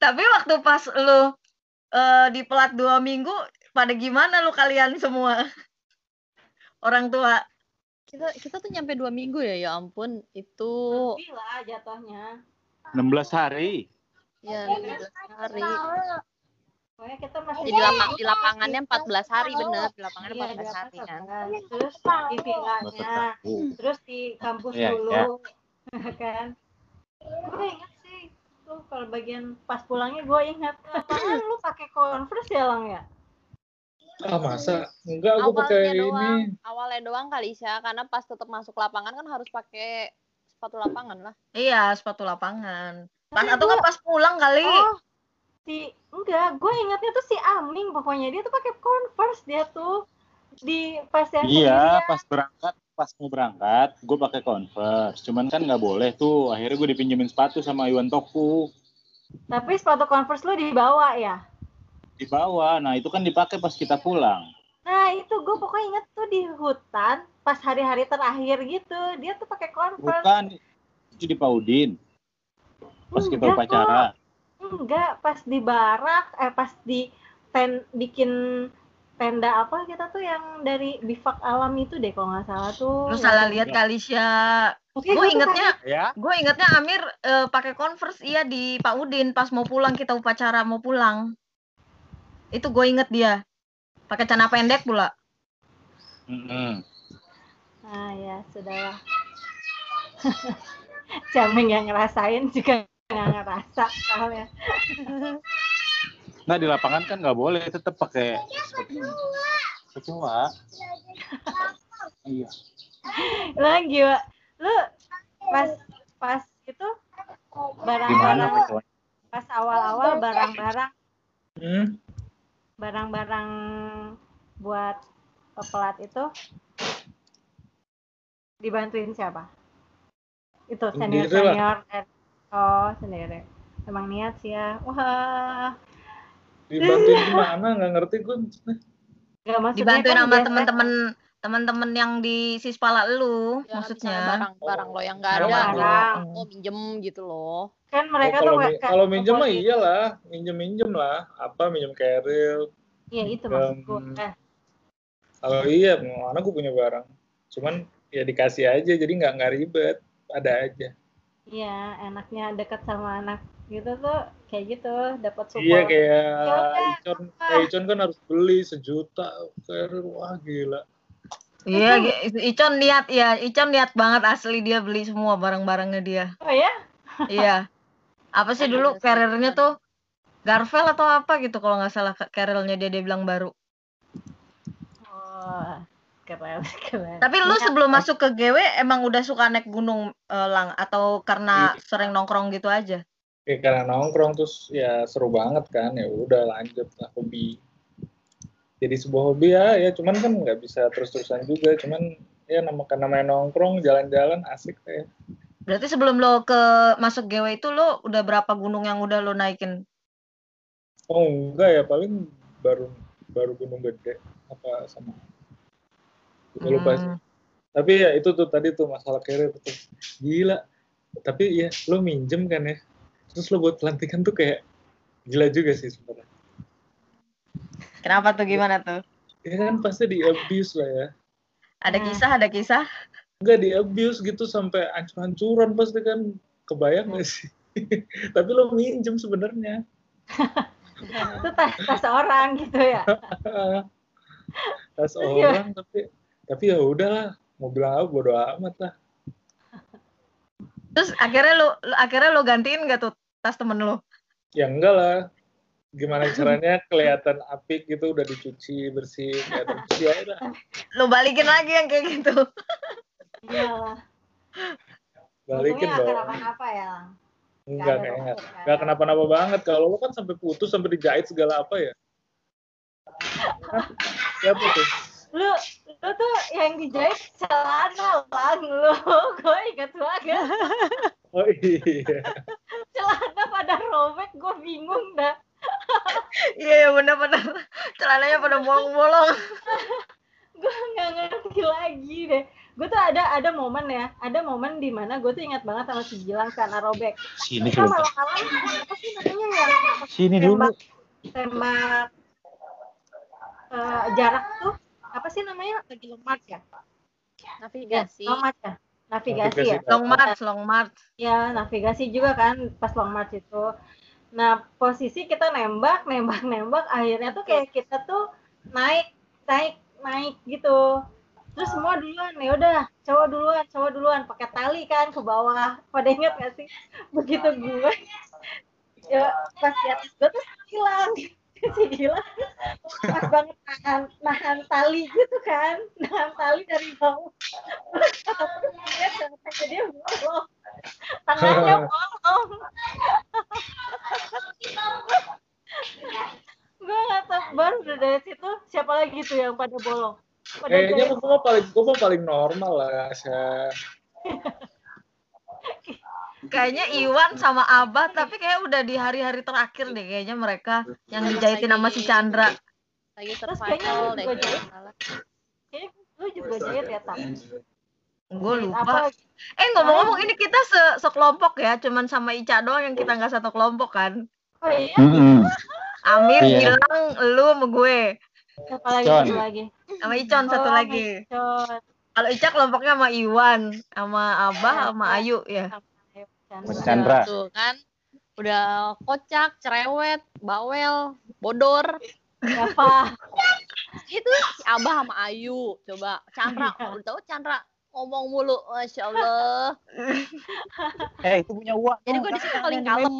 Tapi waktu pas lu uh, di pelat dua minggu, pada gimana lu kalian semua? Orang tua. Kita kita tuh nyampe dua minggu ya, ya ampun. Itu Lebih lah jatuhnya. 16 hari. ya 16 hari. Pokoknya kita masih Jadi lapang, di lapangannya 14 hari bener, di lapangannya Iya, di 14 hari atas kan. kan. Terus di villanya, terus di kampus Iya, dulu, iya. kan. Gue ingat sih, tuh kalau bagian pas pulangnya gue ingat. Lapangan lu pakai converse ya lang ya? Ah masa? Enggak, gue pakai Awalnya ini. doang, awalnya doang kali Sya, karena pas tetap masuk lapangan kan harus pakai sepatu lapangan lah. Iya, sepatu lapangan. Pas atau nggak pas pulang kali. Oh, si enggak, gue ingatnya tuh si Aming pokoknya dia tuh pakai converse dia tuh di pas yang Iya, pas berangkat, pas mau berangkat, gue pakai Converse. Cuman kan nggak boleh tuh. Akhirnya gue dipinjemin sepatu sama Iwan Toku. Tapi sepatu converse lu dibawa ya? Di bawah. Nah, itu kan dipakai pas kita pulang. Nah itu gue pokoknya inget tuh di hutan pas hari-hari terakhir gitu dia tuh pakai converse. Bukan itu di Paudin. Pas kita upacara. Enggak, pas di barak, eh pas di ten, bikin tenda apa kita tuh yang dari bifak alam itu deh kalau nggak salah tuh. Lu salah lihat kali Sya. Gue ingetnya, Ya. gue ingetnya Amir eh, pakai converse iya di Pak Udin pas mau pulang kita upacara mau pulang. Itu gue inget dia. Pakai celana pendek pula. Mm-mm. kayak, Ah ya sudahlah. Jameng yang ngerasain juga nggak ngerasa soalnya. Nah, di lapangan kan nggak boleh. Tetap pakai kecoa. Iya. Lagi, Wak. lu pas pas itu barang-barang pas awal-awal barang-barang Hmm? barang-barang buat pepelat itu dibantuin siapa? Itu senior senior oh sendiri. Emang niat sih ya. Wah, Dibantuin gimana? Nggak ngerti gue. gak maksudnya Dibantuin kan sama temen-temen temen-temen yang di Sispala lu Ya, maksudnya. barang-barang lo yang nggak ada, Barang-barang. lo minjem gitu loh. kan mereka Oh, tuh kalau, mi- kayak- kalau minjem mah iyalah, minjem minjem lah. Apa minjem keril? Iya itu maksud gue. Eh, Kalau iya, mana gue punya barang. Cuman ya dikasih aja, jadi nggak nggak ribet. Ada aja. iya enaknya dekat sama anak gitu tuh kayak gitu dapat support. Iya kayak udah, Icon, kayak Icon kan harus beli sejuta keril. Wah gila. Iya, Icon niat ya, Icon niat banget asli dia beli semua barang-barangnya dia. Oh ya? Iya. Apa sih dulu Iya karirnya tuh Garvel atau apa gitu kalau nggak salah karirnya dia dia bilang baru. Oh, keren keren. Tapi lu Iya. sebelum masuk ke GW emang udah suka naik gunung eh, lang atau karena Iya. sering nongkrong gitu aja? Ya, karena nongkrong terus ya seru banget kan. Ya udah lanjut lah hobi. Jadi sebuah hobi ya, ya cuman kan nggak bisa terus-terusan juga. Cuman ya nama karena main nongkrong, jalan-jalan asik ya. Berarti sebelum lo ke masuk GW itu lo udah berapa gunung yang udah lo naikin? Oh enggak ya paling baru baru gunung gede apa sama Gue lupa sih. Hmm. Tapi ya itu tuh tadi tuh masalah carrier tuh. Gila. Tapi ya lo minjem kan ya. Terus lo buat pelantikan tuh kayak gila juga sih sebenarnya. Kenapa tuh gimana tuh? Ya kan pasti di abuse lah ya. Ada Hmm. kisah, ada kisah? Enggak di abuse gitu sampai hancur-hancuran pasti kan kebayang gak sih? Tapi lo minjem sebenarnya. itu tas tas orang gitu ya. Tas orang tapi tapi ya udahlah mau bilang apa bodo amat lah. Terus akhirnya lo, lo- akhirnya lo gantiin gak tuh tas temen lo? Ya enggak lah. Gimana caranya kelihatan apik gitu udah dicuci bersih kelihatan bersih ya udah. Lo balikin lagi yang kayak gitu. Iyalah. Balikin dong. kenapa-napa ya. Enggak kayaknya. Enggak ada. kenapa-napa banget. Kalau lo kan sampai putus sampai dijahit segala apa ya. Siapa tuh? Lu lu tuh yang dijahit celana lang lu. Gue inget banget. Oh iya. Celana pada robek gue bingung dah. Iya, iya bener-bener. Celananya pada bolong-bolong. Gue nggak ngerti lagi deh. gue tuh ada ada momen ya ada momen di mana gue tuh ingat banget sama si Gilang karena robek Sini kita dulu. malam-malam apa sih namanya yang Sini dulu. tembak tembak eh, jarak tuh apa sih namanya lagi march ya Navigasi. long march ya navigasi, Navigasi ya? Long march, long march. ya navigasi juga kan pas long march itu. Nah posisi kita nembak nembak nembak akhirnya tuh kayak kita tuh naik naik naik gitu. Terus semua duluan ya udah cowok duluan cowok duluan. Pakai tali kan ke bawah. Pada inget gak sih? Begitu gue. Ya pas di atas gue tuh hilang si gila. Pas banget nahan nahan tali gitu kan. Nahan tali dari bawah. Dia dia bolong. Tangannya bolong. Gue nggak tahu. Baru udah dari situ siapa lagi tuh yang pada bolong? Kayaknya gue paling gue paling normal lah, Sya. Kayaknya Iwan sama Abah, tapi kayak udah di hari-hari terakhir deh kayaknya mereka yang dijahitin sama si Chandra. Lagi Terus kayaknya lu deh. juga jahit. nggak salah. kayaknya lu juga jahit ya tak Gue lupa. Eh ngomong-ngomong ini kita se sekelompok ya, cuman sama Ica doang yang kita nggak satu kelompok kan. oh iya. Amir, Iya. Gilang, lu sama gue. siapa lagi satu lagi Sama Icon satu Oh, lagi. Kalau Ica kelompoknya sama Iwan, sama Abah, sama Ayu ya. Ayo, Mas Chandra. Tuh kan. Udah kocak, cerewet, bawel, bodor. siapa Itu si Abah sama Ayu. Coba Chandra, udah tahu Chandra ngomong mulu, masya Allah. Eh, itu punya uang. Jadi gue di situ paling kalem.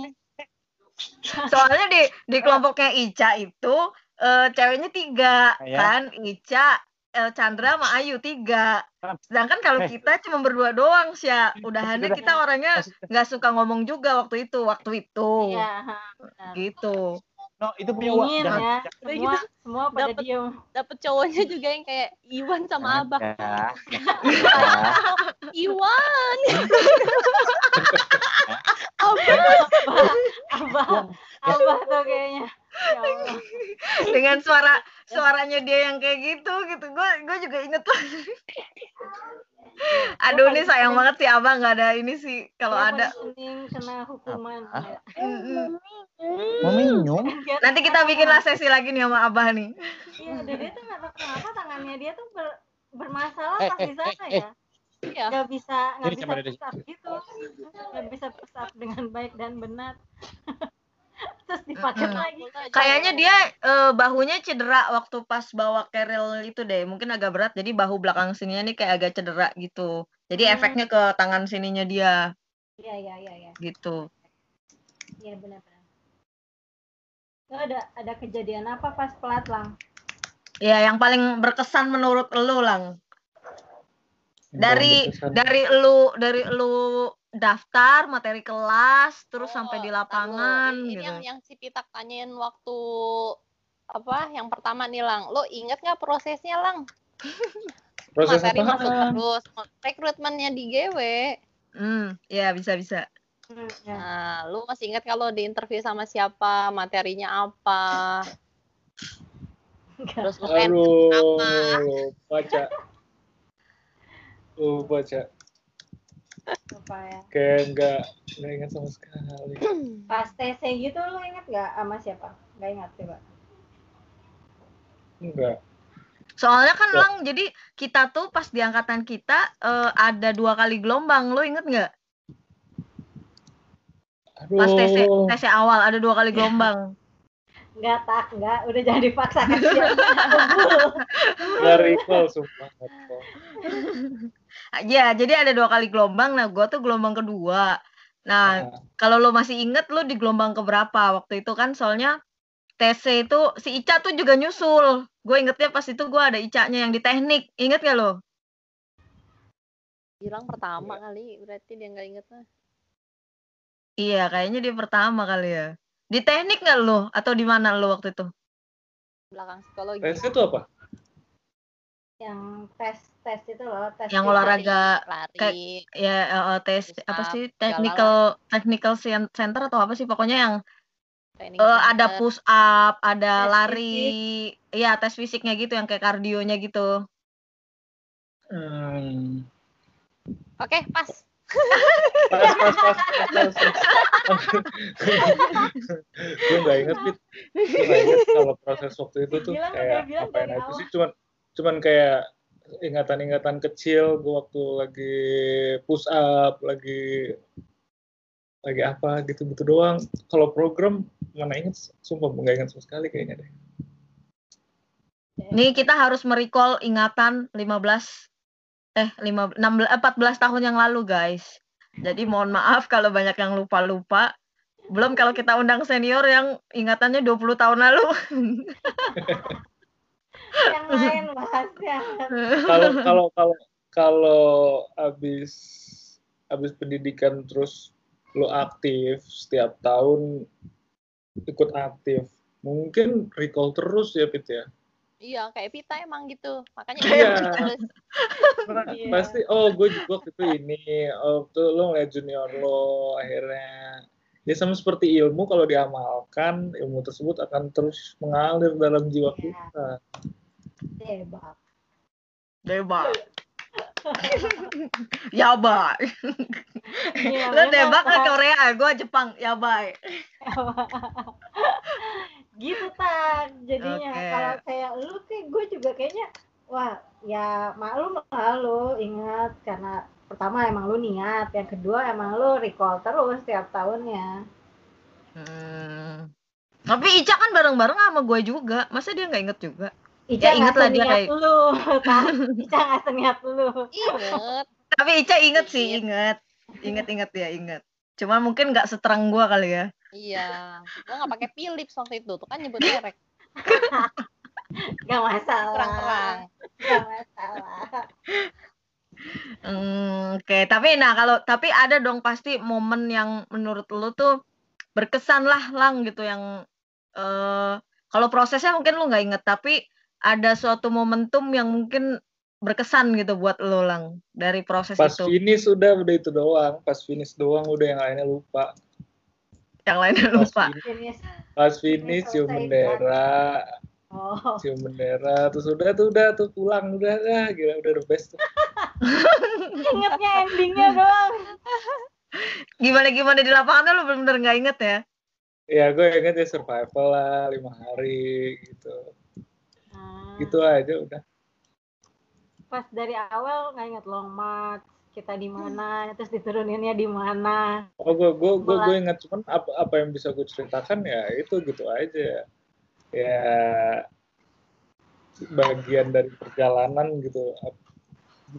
Soalnya di di kelompoknya Ica itu eh, ceweknya tiga Iya. kan, Ica, eh, Chandra sama Ayu tiga. Sedangkan kalau Eh. kita cuma berdua doang sih ya. Udahannya Udah. kita orangnya nggak suka ngomong juga waktu itu, waktu itu. iya. Gitu. No, itu punya dingin ya semua gitu. semua pada Dapet- diem Dapet cowoknya juga yang kayak Iwan sama Abah. Ya. Iwan. abah abah tuh kayaknya ya Allah Dengan suara suaranya dia yang kayak gitu gitu. Gue gue juga inget banget. Aduh ini sayang banget sih Abah nggak ada ini sih kalau ada. kena hukuman ya. Mm-mm. Mau minum? Nanti kita bikinlah sesi lagi nih sama Abah nih. Iya, dia tuh nggak tahu kenapa tangannya dia tuh ber- bermasalah Eh, pas eh, di sana eh, eh. ya. Iya. Nggak bisa nggak bisa push up gitu, nggak bisa push up dengan baik dan benar. Terus dipakai Mm-mm. lagi. Kayaknya dia eh, bahunya cedera waktu pas bawa keril itu deh. Mungkin agak berat jadi bahu belakang sininya nih kayak agak cedera gitu. Jadi Hmm. efeknya ke tangan sininya dia Iya iya iya iya. gitu. Iya benar-benar. Lo ada ada kejadian apa pas pelat lang? Ya yang paling berkesan menurut lu lang dari Berkesan. dari lu dari lu daftar materi kelas terus Oh, sampai di lapangan. Ini gitu. yang yang si Pitak tanyain waktu apa yang pertama nih Lang. Lo inget nggak prosesnya Lang? Proses Materi apaan? masuk terus. Rekrutmennya di GW. Hmm, ya bisa bisa. Hmm. Nah, lu masih inget kalau di interview sama siapa, materinya apa, terus lu Aduh, apa? baca. Lupa baca. Lupa ya. Kayak nggak nggak ingat sama sekali. Pas TC gitu lo inget nggak sama siapa? Nggak ingat coba. Enggak. Soalnya kan lang jadi kita tuh pas di angkatan kita eh, ada dua kali gelombang. Lu inget nggak? Pas TC TC awal ada dua kali gelombang. Nggak tak, nggak. Udah jangan dipaksakan siapa. Nggak recall sumpah. Ya, jadi ada dua kali gelombang. Nah, gua tuh gelombang kedua. Nah, Nah, kalau lo masih inget lo di gelombang keberapa waktu itu kan soalnya TC itu si Ica tuh juga nyusul. Gue ingetnya pas itu gue ada Icanya yang di teknik. Inget gak lo? bilang pertama kali, berarti dia nggak inget lah. Iya, kayaknya dia pertama kali ya. Di teknik nggak lo? Atau di mana lo waktu itu? Belakang psikologi. tesnya tuh apa? Yang tes tes itu loh. Tes Yang fisik. olahraga lari. kayak- Ya, eh, tes Push apa sih? Technical technical cen- center atau apa sih? Pokoknya yang eh, ada push up, ada Tes lari, iya tes fisiknya gitu yang kayak kardionya gitu. Hmm, Oke, pas. pas pas pas pas, pas. gue nggak inget gue nggak inget kalau proses waktu itu tuh kayak bilang ngapain dari aja awal. sih cuman cuman kayak ingatan-ingatan kecil gue waktu lagi push up lagi lagi apa gitu gitu doang kalau program mana inget sumpah nggak inget sama sekali kayaknya deh Nih kita harus merecall ingatan 15 eh 5 16 eh, 14 tahun yang lalu, guys. Jadi mohon maaf kalau banyak yang lupa-lupa. Belum kalau kita undang senior yang ingatannya 20 tahun lalu. yang lain bahasnya kalau kalau kalau kalau abis abis pendidikan terus lo aktif setiap tahun ikut aktif mungkin recall terus ya Pit ya Iya, kayak Pita emang gitu. Makanya Iya. terus. Iya. pasti oh gue juga waktu itu ini oh tuh lo ngeliat junior lo akhirnya ya sama seperti ilmu kalau diamalkan ilmu tersebut akan terus mengalir dalam jiwa Iya. kita hebat Debak. Yabai. Iya, Lo debak Pak. Korea, gue Jepang. Yabai. gitu tak jadinya Oke. kalau kayak lu kayak gue juga kayaknya wah ya maklum lah lu ingat karena pertama emang lu niat yang kedua emang lu recall terus setiap tahunnya Hmm. Tapi Ica kan bareng-bareng sama gue juga. Masa dia nggak inget juga? Ica Ya, ingat nggak lah dia kayak- lu tak Ica nggak seniat lu Ingat. Tapi Ica inget sih, inget. Inget-inget ya, inget. Cuma mungkin nggak seterang gue kali ya. Iya. Gua nggak pakai Philips waktu itu. Tuh kan nyebut merek. nggak masalah Terang-terang. nggak masalah Hmm, Oke, tapi nah kalau tapi ada dong pasti momen yang menurut lu tuh berkesan lah lang gitu yang eh kalau prosesnya mungkin lu nggak inget tapi ada suatu momentum yang mungkin berkesan gitu buat lu lang dari proses pas itu. finish udah udah itu doang. Pas finish doang udah yang lainnya lupa. Yang lainnya pas lupa. finish, pas finish cium bendera. oh. Cium bendera. Terus udah tuh udah tuh pulang. Udah ah gila udah the best tuh. ingetnya endingnya doang. Gimana gimana di lapangan tuh lu bener-bener nggak inget ya? Ya gue inget ya survival lah lima hari gitu Nah, gitu aja udah. Pas dari awal nggak inget long march kita di mana terus dituruninnya di mana. Oh gue gue gue, gue inget cuman apa apa yang bisa gue ceritakan ya itu gitu aja. Ya bagian dari perjalanan gitu.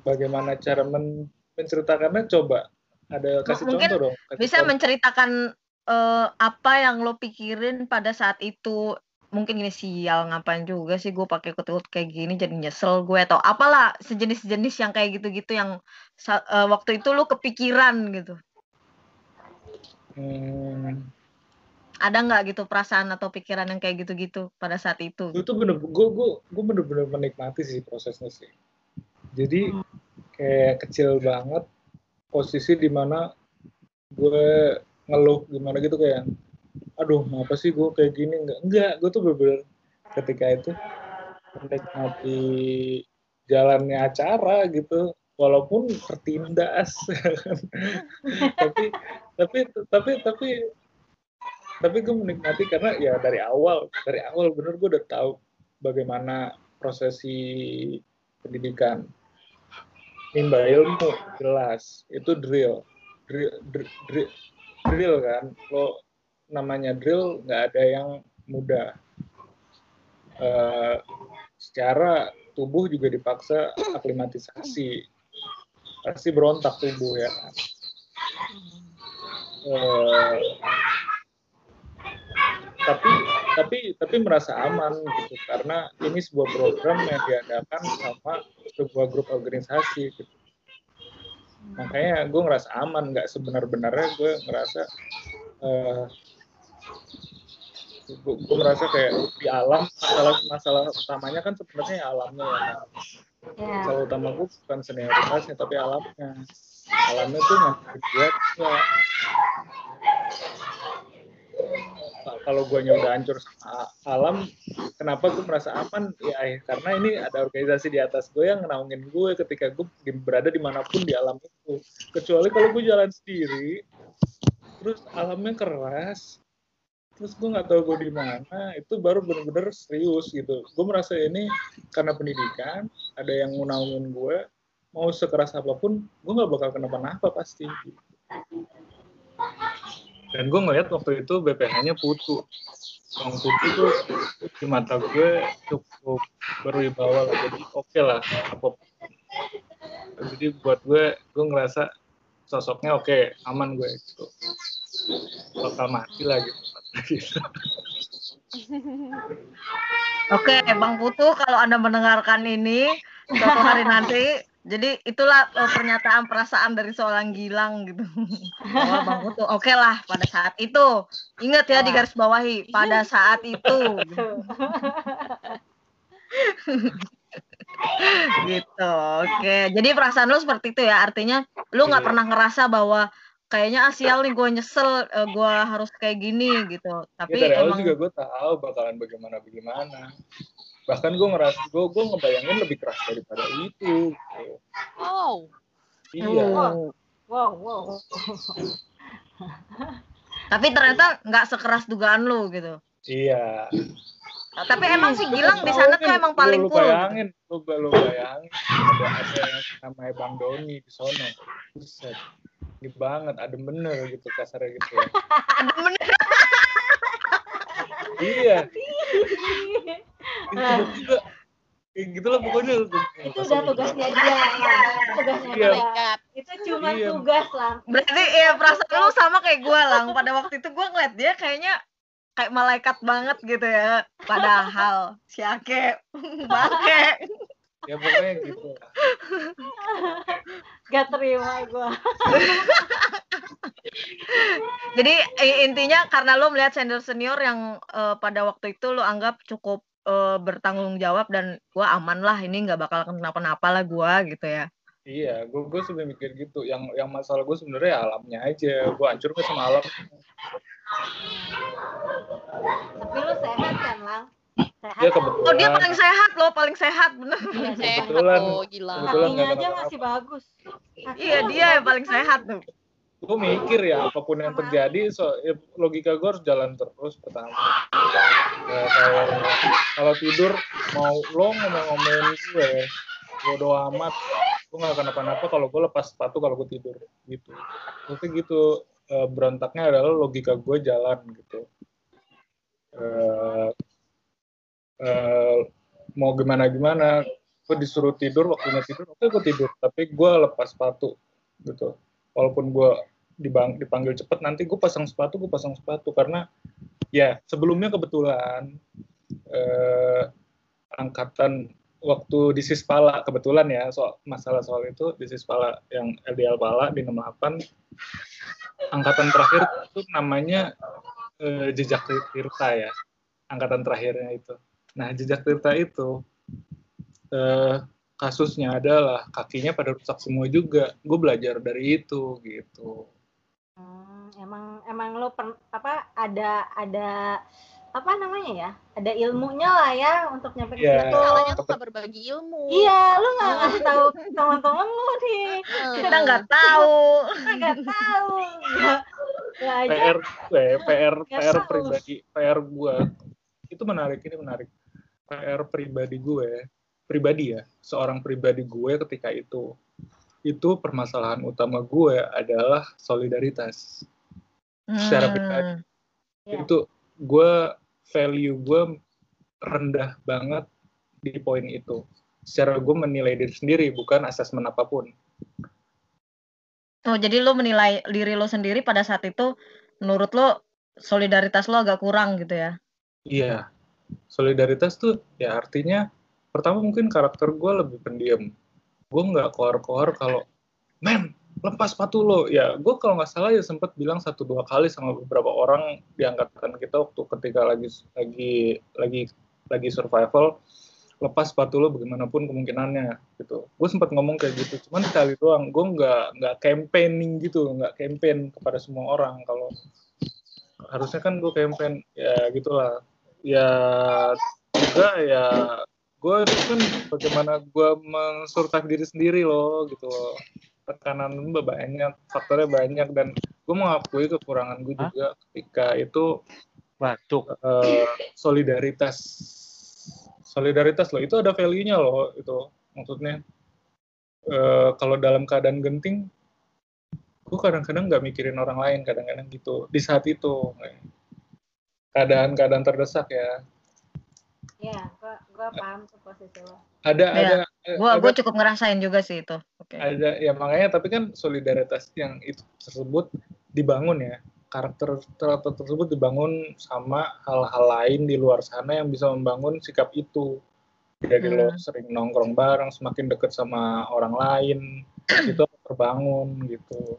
Bagaimana cara men- menceritakannya coba. Ada kasih Mungkin contoh dong kasih bisa contoh. menceritakan eh, apa yang lo pikirin pada saat itu mungkin gini sial ngapain juga sih gue pakai ikut-ikut kayak gini jadi nyesel gue atau apalah sejenis-jenis yang kayak gitu-gitu yang eh, waktu itu lo kepikiran gitu. Hmm, ada nggak gitu perasaan atau pikiran yang kayak gitu-gitu pada saat itu? Tuh bener gue gue gue bener-bener menikmati sih prosesnya sih. Jadi kayak kecil banget posisi di mana gue ngeluh gimana gitu kayak aduh apa sih gue kayak gini? Enggak enggak gue tuh bener-bener ketika itu menikmati jalannya acara gitu walaupun tertindas. Tapi tapi tapi tapi tapi gue menikmati karena ya dari awal dari awal bener gue udah tahu bagaimana prosesi pendidikan. Nimba ilmu jelas itu drill. Drill drill, drill, drill kan. Lo namanya drill nggak ada yang mudah. Eh, secara tubuh juga dipaksa aklimatisasi. Pasti berontak tubuh ya. Eh, tapi tapi tapi merasa aman gitu karena ini sebuah program yang diadakan sama sebuah grup organisasi gitu. makanya gue ngerasa aman nggak sebenar-benarnya gue ngerasa eh gue, merasa kayak di alam masalah masalah utamanya kan sebenarnya alamnya ya. Kan. ya masalah utama gue bukan senioritasnya tapi alamnya. Alamnya tuh nanti dia ya, kalau gue udah hancur sama alam kenapa gue merasa aman? Ya eh, karena ini ada organisasi di atas gue yang naungin gue ketika gue berada di mana pun di alam itu. Kecuali kalau gue jalan sendiri terus alamnya keras terus gue nggak tahu gue di mana itu baru bener-bener serius gitu. Gue merasa ini karena pendidikan ada yang naungin gue mau sekeras apa pun gue nggak bakal kenapa-napa pasti. Dan gue ngeliat waktu itu BPH-nya putu. Yang putu tuh di mata gue cukup berwibawa. Jadi oke lah apa jadi buat gue gue ngerasa sosoknya oke aman gue gitu bakal mati lah gitu Gitu. Oke, Bang Putu, kalau Anda mendengarkan ini suatu hari nanti, jadi itulah eh, pernyataan perasaan dari seorang Gilang gitu. Bahwa Bang Putu, oke lah pada saat itu. Ingat ya di garis bawahi, pada saat itu. gitu. Oke, jadi perasaan lu seperti itu ya. Artinya lu nggak Iya. pernah ngerasa bahwa kayaknya ah, sial nih gue nyesel eh, gue harus kayak gini gitu. Tapi Ya, dari awal emang juga gue tahu bakalan bagaimana bagaimana bahkan gue ngerasa gue gue ngebayangin lebih keras daripada itu gitu. Oh, iya Oh. Wow, wow. Tapi ternyata nggak sekeras dugaan lu gitu. iya Tapi emang si Gilang di sana tuh emang paling lu, lu cool. bayangin lu, lu bayangin ada ada yang namanya bang Doni di sono buset ini banget adem bener gitu kasarnya gitu ya. Ada bener. iya itu juga kayak gitu lah pokoknya itu udah tugasnya dia ya. tugasnya Iya. dia itu cuma Iya. tugas lah Berarti ya perasaan lu sama kayak gue lang. Pada waktu itu gue ngeliat dia kayaknya kayak malaikat banget gitu ya. Padahal si Ake bangke. Ya pokoknya gitu gak terima gua Jadi intinya karena lu melihat senior senior yang eh, pada waktu itu lu anggap cukup eh, bertanggung jawab dan gua aman lah ini nggak bakal kenapa-napa lah gua gitu ya. Iya, gue gue sebenarnya mikir gitu. Yang yang masalah gue sebenarnya ya alamnya aja. Gue hancur ke sama alam. tapi lu sehat kan lang sehat Ya kan? kebetulan. Oh dia paling sehat loh, paling sehat bener. Iya, sehat Kebetulan. loh, gila. Kebetulan kakinya aja masih bagus Kakinya Iya dia yang paling sehat tuh. Gue mikir ya apa pun yang terjadi, so ya, logika gue harus jalan terus pertama. Ya, kalau kalau tidur mau lo ngomong-ngomongin gue, bodo amat. Gue gak kenapa-napa kalau gue lepas sepatu kalau gue tidur gitu. Mungkin gitu eh, berontaknya adalah logika gue jalan gitu. Eh, eh, mau gimana gimana, gue disuruh tidur waktunya tidur, oke gue tidur, tapi gue lepas sepatu gitu. Walaupun gue dibang, dipanggil cepet, nanti gue pasang sepatu, gue pasang sepatu. Karena ya sebelumnya kebetulan eh, angkatan waktu di Sispala kebetulan ya soal masalah soal itu di Sispala yang LDL Pala di 68 angkatan terakhir itu namanya eh, jejak Tirta ya angkatan terakhirnya itu nah jejak Tirta itu eh, kasusnya adalah kakinya pada rusak semua juga gue belajar dari itu gitu Hmm, emang emang lo pen- apa ada ada apa namanya ya ada ilmunya lah ya untuk nyampe ke Iya. situ Salahnya tuh gak berbagi ilmu. iya lu nggak ngasih tahu teman-teman lu nih Kita nggak tahu. kita nggak tahu aja PR gue PR PR saus. pribadi PR gue itu menarik ini menarik PR pribadi gue pribadi ya seorang pribadi gue ketika itu itu permasalahan utama gue adalah solidaritas Secara pribadi. Iya. itu gue value gue rendah banget di poin itu secara gue menilai diri sendiri bukan asesmen apa pun Oh jadi lu menilai diri lu sendiri pada saat itu menurut lu solidaritas lu agak kurang gitu ya? Iya, solidaritas tuh ya artinya pertama mungkin karakter gue lebih pendiam. Gue nggak koar-koar kalau, men lepas sepatu lo. Ya gue kalau nggak salah ya sempat bilang satu dua kali sama beberapa orang di angkatan kita waktu ketika lagi lagi lagi lagi survival lepas sepatu lo bagaimanapun kemungkinannya gitu. Gue sempat ngomong kayak gitu, cuman sekali doang. Gue nggak nggak campaigning gitu, nggak campaign kepada semua orang kalau harusnya kan gue campaign ya gitulah ya juga ya gue itu kan bagaimana gue mensurvive diri sendiri loh gitu loh tekanan banyak faktornya banyak dan gue mengakui kekurangan gue Hah? juga ketika itu Batuk. eh, solidaritas solidaritas loh itu ada value-nya loh itu maksudnya eh, kalau dalam keadaan genting gue kadang-kadang nggak mikirin orang lain kadang-kadang gitu di saat itu keadaan-keadaan terdesak ya Iya, gua gua paham tuh posisi lo. ada Iya. ada Gue ada gue cukup ngerasain juga sih itu. Oke. ada ya makanya tapi kan solidaritas yang itu tersebut dibangun ya karakter karakter tersebut dibangun sama hal-hal lain di luar sana yang bisa membangun sikap itu jadi lo Hmm. sering nongkrong bareng semakin deket sama orang lain itu terbangun gitu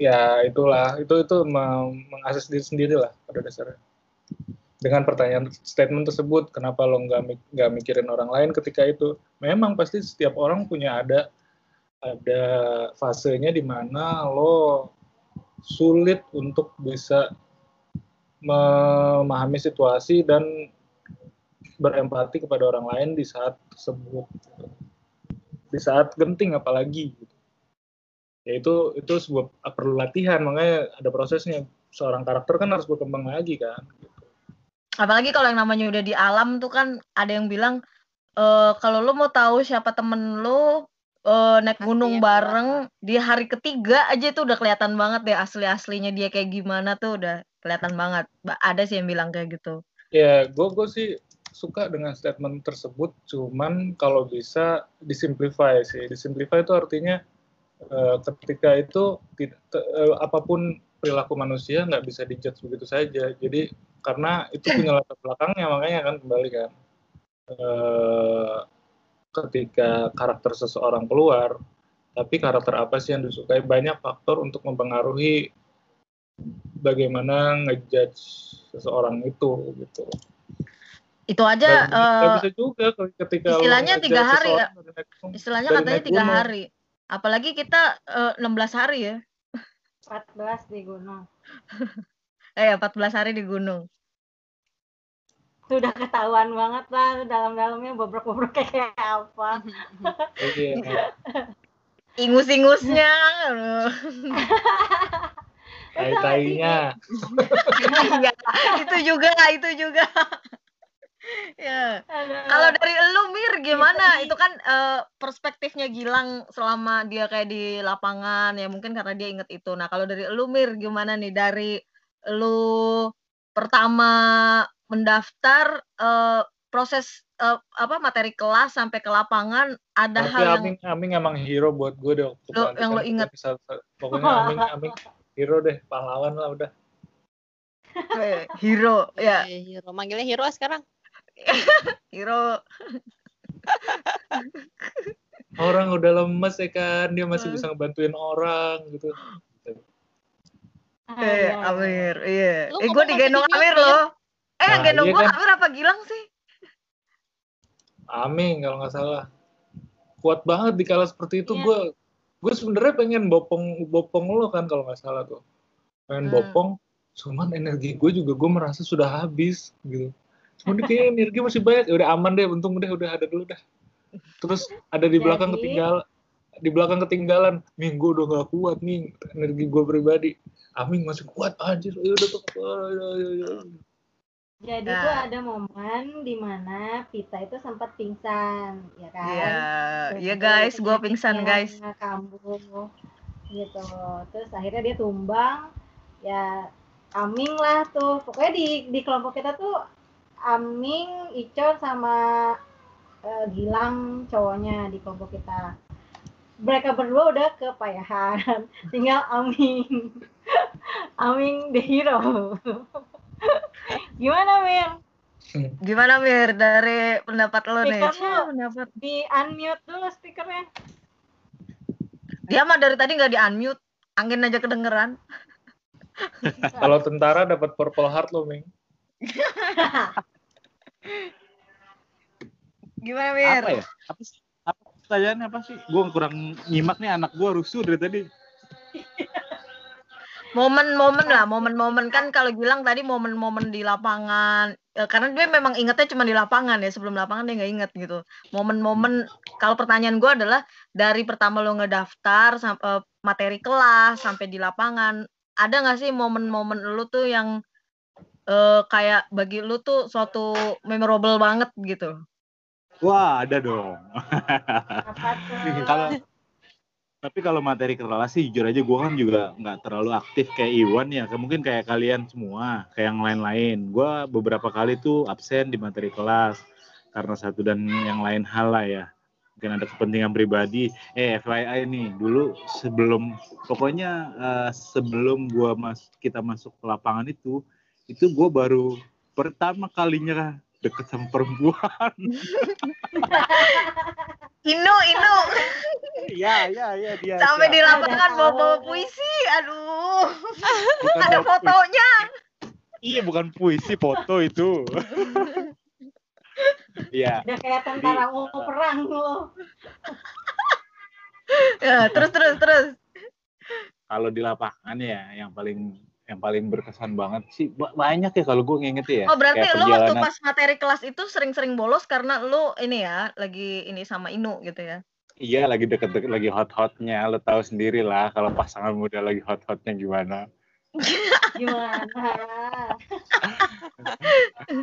ya itulah itu itu meng- mengakses diri sendiri lah pada dasarnya dengan pertanyaan statement tersebut kenapa lo nggak nggak mikirin orang lain ketika itu? Memang pasti setiap orang punya ada ada fasenya di mana lo sulit untuk bisa memahami situasi dan berempati kepada orang lain di saat tersebut di saat genting apalagi gitu. ya itu itu sebuah perlu latihan makanya ada prosesnya. Seorang karakter kan harus berkembang lagi kan Apalagi kalau yang namanya udah di alam tuh kan ada yang bilang eh kalau lu mau tahu siapa temen lu eh, naik Pasti gunung yang bareng di hari ketiga aja itu udah kelihatan banget deh asli-aslinya dia kayak gimana tuh udah kelihatan banget. Ba- Ada sih yang bilang kayak gitu. ya gue gue sih suka dengan statement tersebut cuman kalau bisa disimplify sih disimplify itu artinya eh, ketika itu tidak eh, apa pun perilaku manusia nggak bisa dijudge begitu saja jadi karena itu punya latar belakangnya makanya kan kembali kan eh, ketika karakter seseorang keluar tapi karakter apa sih yang disukai banyak faktor untuk mempengaruhi bagaimana ngejudge seseorang itu gitu Itu aja eh, bisa juga ketika istilahnya tiga hari ya. dari istilahnya katanya tiga hari. Apalagi kita eh, 16 hari ya. 14 di gunung. Eh 14 hari di gunung. Itu udah ketahuan banget lah dalam-dalamnya bobrok-bobrok kayak apa. Iya. Ingus-ingusnya. tai-tainya Iya, itu juga, itu juga. Ya. Kalau dari elu Mir gimana? Itu kan eh, perspektifnya Gilang selama dia kayak di lapangan ya mungkin karena dia inget itu. Nah, kalau dari elu Mir gimana nih dari lu pertama mendaftar eh, proses eh, apa materi kelas sampai ke lapangan ada tapi hal yang Aming Aming emang hero buat gue deh waktu Lo- yang lo pelantikan inget. bisa- pokoknya Aming Aming hero deh pahlawan lah udah eh, hero ya Iya, hero. Manggilnya hero sekarang. hero. Orang udah lemes ya kan dia masih Hmm. bisa ngebantuin orang gitu. Ah, eh. Amir iya. Eh gue digendong bahasa Amir Inggris, loh. Eh yang Nah, gendong iya gue kan. Amir apa Gilang sih? Aming kalau nggak salah. Kuat banget di kala seperti itu. Gue gue sebenarnya pengen bopong bopong lo kan kalau nggak salah tuh. Pengen Hmm. bopong cuman energi gue juga gue merasa sudah habis gitu cuman dia kayak energi masih banyak. Ya udah aman deh untung udah udah ada dulu dah. Terus ada di belakang Jadi- ketinggalan di belakang ketinggalan. Minggu udah gak kuat nih energi gue pribadi. Aming masih kuat anjir. Ya udah tuh ayo, ayo, ayo. Jadi Nah. tuh ada momen di mana Pita itu sempat pingsan, ya kan? iya iya itu guys. Gue pingsan guys. kambuh gitu. Terus akhirnya dia tumbang. Ya Aming lah tuh. Pokoknya di di kelompok kita tuh Aming Icon sama eh, Gilang cowoknya di kelompok kita. Mereka berdua udah kepayahan tinggal Aming. Aming the hero. Gimana Mir? Gimana Mir? Dari pendapat lo nih? Pendapat. Di unmute dulu speakernya. Dia mah dari tadi nggak di unmute. Angin aja kedengeran. Kalau tentara dapat purple heart lo Ming gimana Mir Apa ya? Apa sih? Apa pertanyaannya apa sih? Gue kurang nyimak nih anak gue rusuh dari tadi. momen-momen lah, momen-momen kan kalau bilang tadi momen-momen di lapangan. Eh, karena dia memang ingetnya cuma di lapangan ya, sebelum lapangan dia nggak inget gitu. Momen-momen kalau pertanyaan gue adalah dari pertama lo ngedaftar sampai materi kelas sampai di lapangan, ada nggak sih momen-momen lu tuh yang eh, kayak bagi lu tuh suatu memorable banget gitu? Wah, ada dong. Apa tuh? kalau tapi kalau materi kelas sih jujur aja gue kan juga nggak terlalu aktif kayak Iwan ya mungkin kayak kalian semua kayak yang lain-lain gue beberapa kali tuh absen di materi kelas karena satu dan yang lain hal lah ya mungkin ada kepentingan pribadi eh FYI nih dulu sebelum pokoknya eh, sebelum gua mas kita masuk ke lapangan itu itu gue baru pertama kalinya deket sama perempuan Inu, Inu, Iya, iya, iya dia. sampai di lapangan Ada. bawa-bawa puisi, aduh, Bukan ada bawa fotonya. puisi. Iya, bukan puisi, foto itu. Iya, Udah kayak tentara mau perang lo. Ya, terus terus terus. kalau di lapangan ya yang paling yang paling berkesan banget sih ba- banyak ya kalau gue nginget ya. Oh berarti Kayak lu waktu perjalanan- pas materi kelas itu sering-sering bolos karena lu ini ya lagi ini sama Inu gitu ya? Iya, lagi deket-deket lagi hot-hotnya. Lo tahu sendiri lah kalau pasangan muda lagi hot-hotnya gimana. Gimana?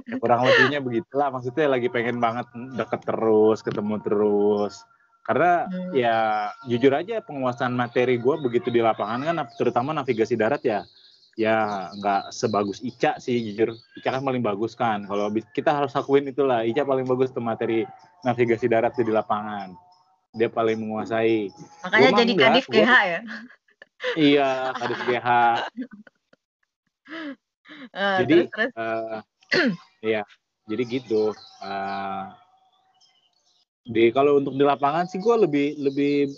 Ya, kurang lebihnya begitulah. Maksudnya lagi pengen banget deket terus, ketemu terus. Karena Hmm. ya jujur aja penguasaan materi gue begitu di lapangan kan terutama navigasi darat ya ya nggak sebagus Ica sih jujur. Ica kan paling bagus kan. Kalau kita harus akuin itulah Ica paling bagus tuh materi navigasi darat tuh di lapangan. Dia paling menguasai. Makanya Gua jadi kadif gua- GH ya? iya kadis GH Eh, Jadi, terus terus. Eh, iya jadi gitu. Eh, di kalau untuk di lapangan sih gue lebih lebih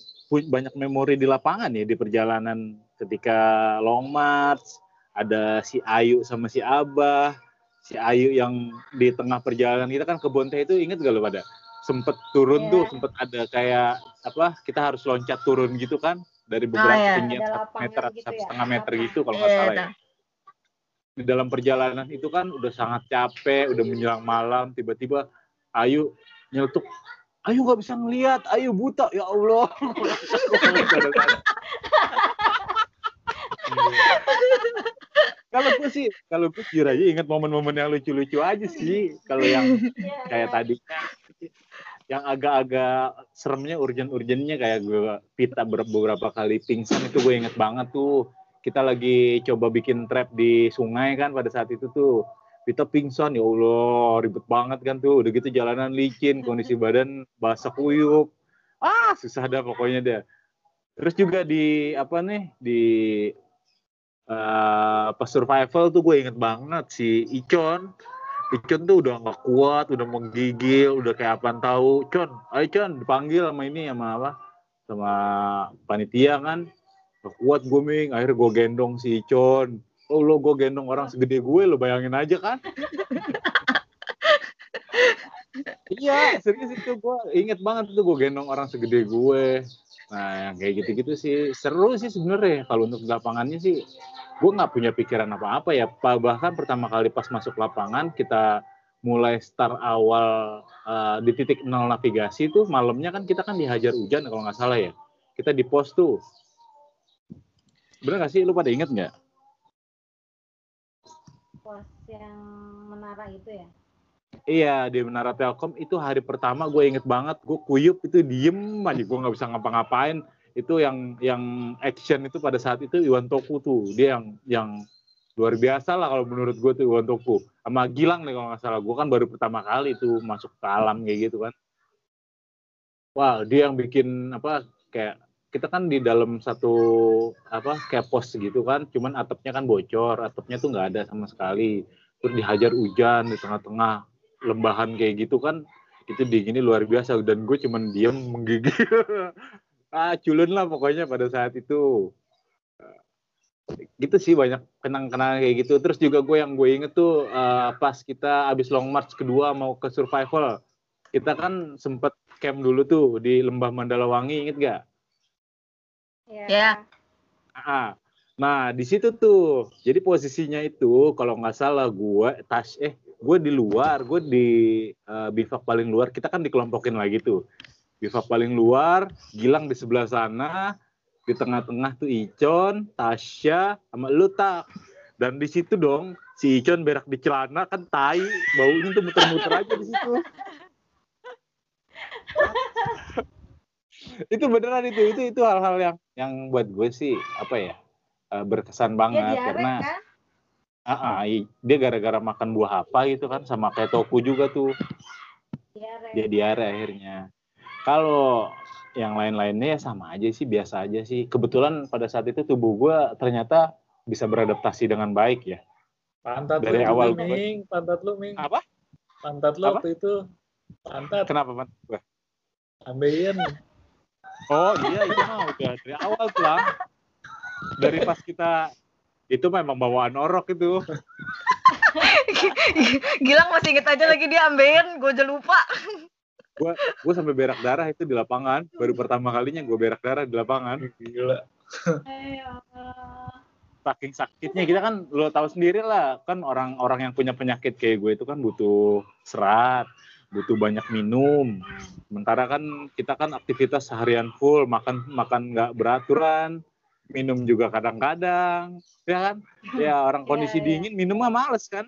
banyak memori di lapangan ya di perjalanan ketika long march ada si Ayu sama si Abah si Ayu yang di tengah perjalanan kita kan ke Bonte itu inget gak lo pada sempet turun Iya. tuh sempet ada kayak apa kita harus loncat turun gitu kan dari beberapa iya. ketinggian Ada satu meter atau gitu satu ya, setengah meter lapang. gitu kalau nggak Iya, salah ya dah. di dalam perjalanan itu kan udah sangat capek, udah menjelang malam, tiba-tiba Ayu nyeletuk, Ayu nggak bisa ngelihat, Ayu buta, ya Allah. kalau gue sih, kalau gue jujur aja ingat momen-momen yang lucu-lucu aja sih. Kalau yang Iya. kayak tadi. Yang agak-agak seremnya urgen-urgennya kayak gue Pita ber- beberapa kali pingsan itu gue inget banget tuh. Kita lagi coba bikin trap di sungai kan pada saat itu tuh. Pita pingsan ya Allah ribet banget kan tuh. Udah gitu jalanan licin kondisi badan basah kuyup. Ah susah dah pokoknya deh. Terus juga di apa nih di eh, pas survival tuh gue inget banget si Icon Icon tuh udah nggak kuat, udah menggigil, udah kayak apaan tahu. Con, ayo Con, dipanggil sama ini sama apa? Sama panitia kan. Gak kuat gue ming, akhirnya gue gendong si Icon. Oh lo gue gendong orang segede gue, lo bayangin aja kan? iya, serius itu gue inget banget itu gue gendong orang segede gue. Nah, yang kayak gitu-gitu sih seru sih sebenarnya. Kalau untuk lapangannya sih gue nggak punya pikiran apa-apa ya. Bahkan pertama kali pas masuk lapangan kita mulai start awal eh, di titik nol navigasi tuh malamnya kan kita kan dihajar hujan kalau nggak salah ya. Kita di pos tuh. Bener nggak sih? Lu pada inget nggak? Pos yang menara itu ya. Iya di Menara Telkom itu hari pertama gue inget banget gue kuyup itu diem aja gue nggak bisa ngapa-ngapain. Itu yang yang action itu pada saat itu Iwan Toku tuh dia yang yang luar biasa lah kalau menurut gue tuh Iwan Toku sama Gilang nih kalau nggak salah gue kan baru pertama kali tuh masuk ke alam kayak gitu kan. Wah dia yang bikin apa kayak kita kan di dalam satu apa kayak pos gitu kan cuman atapnya kan bocor atapnya tuh nggak ada sama sekali. Terus dihajar hujan di tengah-tengah lembahan kayak gitu kan itu dinginnya luar biasa dan gue cuman diam menggigil ah culun lah pokoknya pada saat itu gitu sih banyak kenang-kenangan kayak gitu terus juga gue yang gue inget tuh eh, pas kita abis long march kedua mau ke survival kita kan sempet camp dulu tuh di lembah Mandalawangi inget gak Iya. Ya. Ah, Nah, di situ tuh. Jadi posisinya itu kalau nggak salah gue tas eh gue di luar, gue di uh, bivak paling luar. Kita kan dikelompokin lagi tuh. Bivak paling luar, Gilang di sebelah sana, di tengah-tengah tuh Icon, Tasya, sama lu tak. Dan di situ dong si Icon berak di celana kan tai, baunya tuh muter-muter aja di situ. itu beneran itu itu itu hal-hal yang yang buat gue sih apa ya uh, berkesan banget Dia diare, karena kan? Ah, ah, i- dia gara-gara makan buah apa gitu kan sama kayak toku juga tuh Diare. dia diare akhirnya kalau yang lain-lainnya ya sama aja sih biasa aja sih kebetulan pada saat itu tubuh gue ternyata bisa beradaptasi dengan baik ya Pantat Dari lu awal juga, Ming. Pantat lu, Ming. apa Pantat lu Apa? waktu itu. Pantat. kenapa man Gua? Ambeien. oh iya itu mah udah dari awal tuh lah dari pas kita itu memang bawaan orok itu. Gilang masih inget aja lagi dia ambeien, gue aja lupa. gue sampai berak darah itu di lapangan. Baru pertama kalinya gue berak darah di lapangan. Gila. Eh, saking sakitnya kita kan lo tahu sendiri lah kan orang-orang yang punya penyakit kayak gue itu kan butuh serat butuh banyak minum. Sementara kan kita kan aktivitas seharian full makan makan nggak beraturan minum juga kadang-kadang ya kan? Ya orang Iya, kondisi iya. dingin minum mah males kan?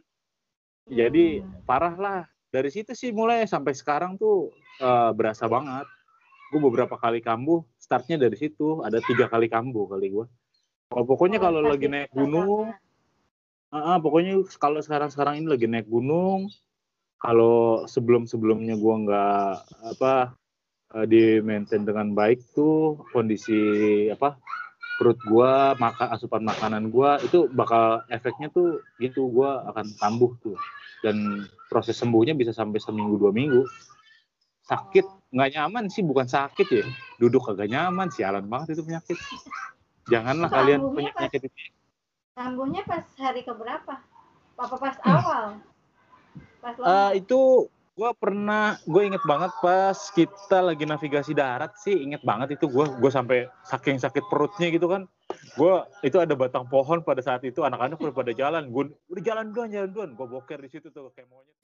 Jadi parah lah. Dari situ sih mulai sampai sekarang tuh eh, berasa banget. Gue beberapa kali kambuh startnya dari situ. Ada tiga kali kambuh kali gue oh, pokoknya kalau pas lagi naik gunung ah, ah, pokoknya kalau sekarang sekarang ini lagi naik gunung kalau sebelum sebelumnya gue nggak apa eh, di maintain dengan baik tuh kondisi apa perut gua maka asupan makanan gua itu bakal efeknya tuh gitu gua akan kambuh tuh dan proses sembuhnya bisa sampai seminggu dua minggu sakit nggak nyaman sih bukan sakit ya duduk kagak nyaman sialan banget itu penyakit janganlah kalian punya pas- penyakit itu Kambuhnya pas hari keberapa? Apa pas awal? Pas lama? itu gue pernah gue inget banget pas kita lagi navigasi darat sih inget banget itu gue gue sampai saking sakit perutnya gitu kan. Gue itu ada batang pohon pada saat itu anak-anak udah pada jalan. Gue udah jalan duluan jalan duluan. Gue boker di situ tuh kayak monyet